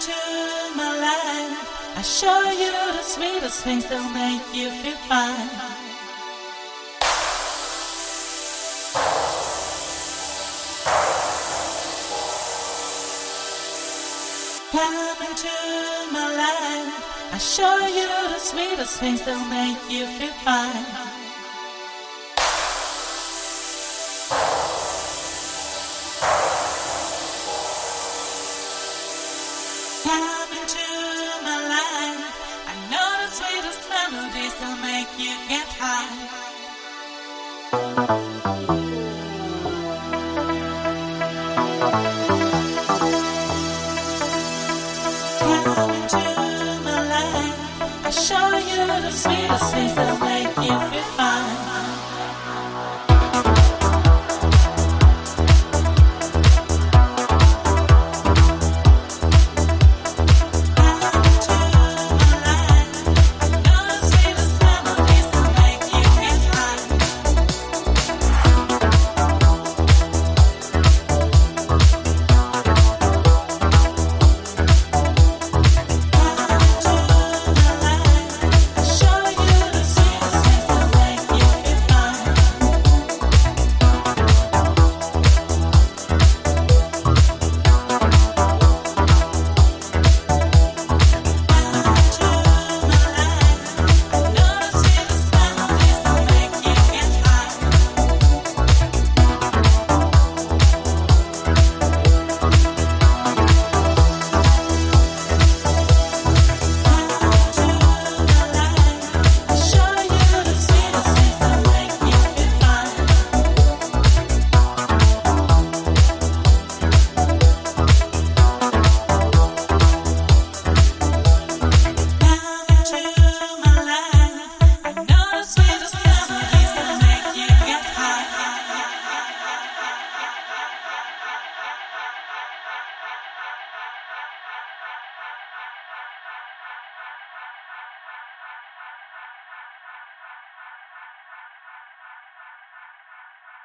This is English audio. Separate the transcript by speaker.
Speaker 1: into my life. I show you the sweetest things that make you feel fine. Come into my life. I show you the sweetest things that make you feel fine.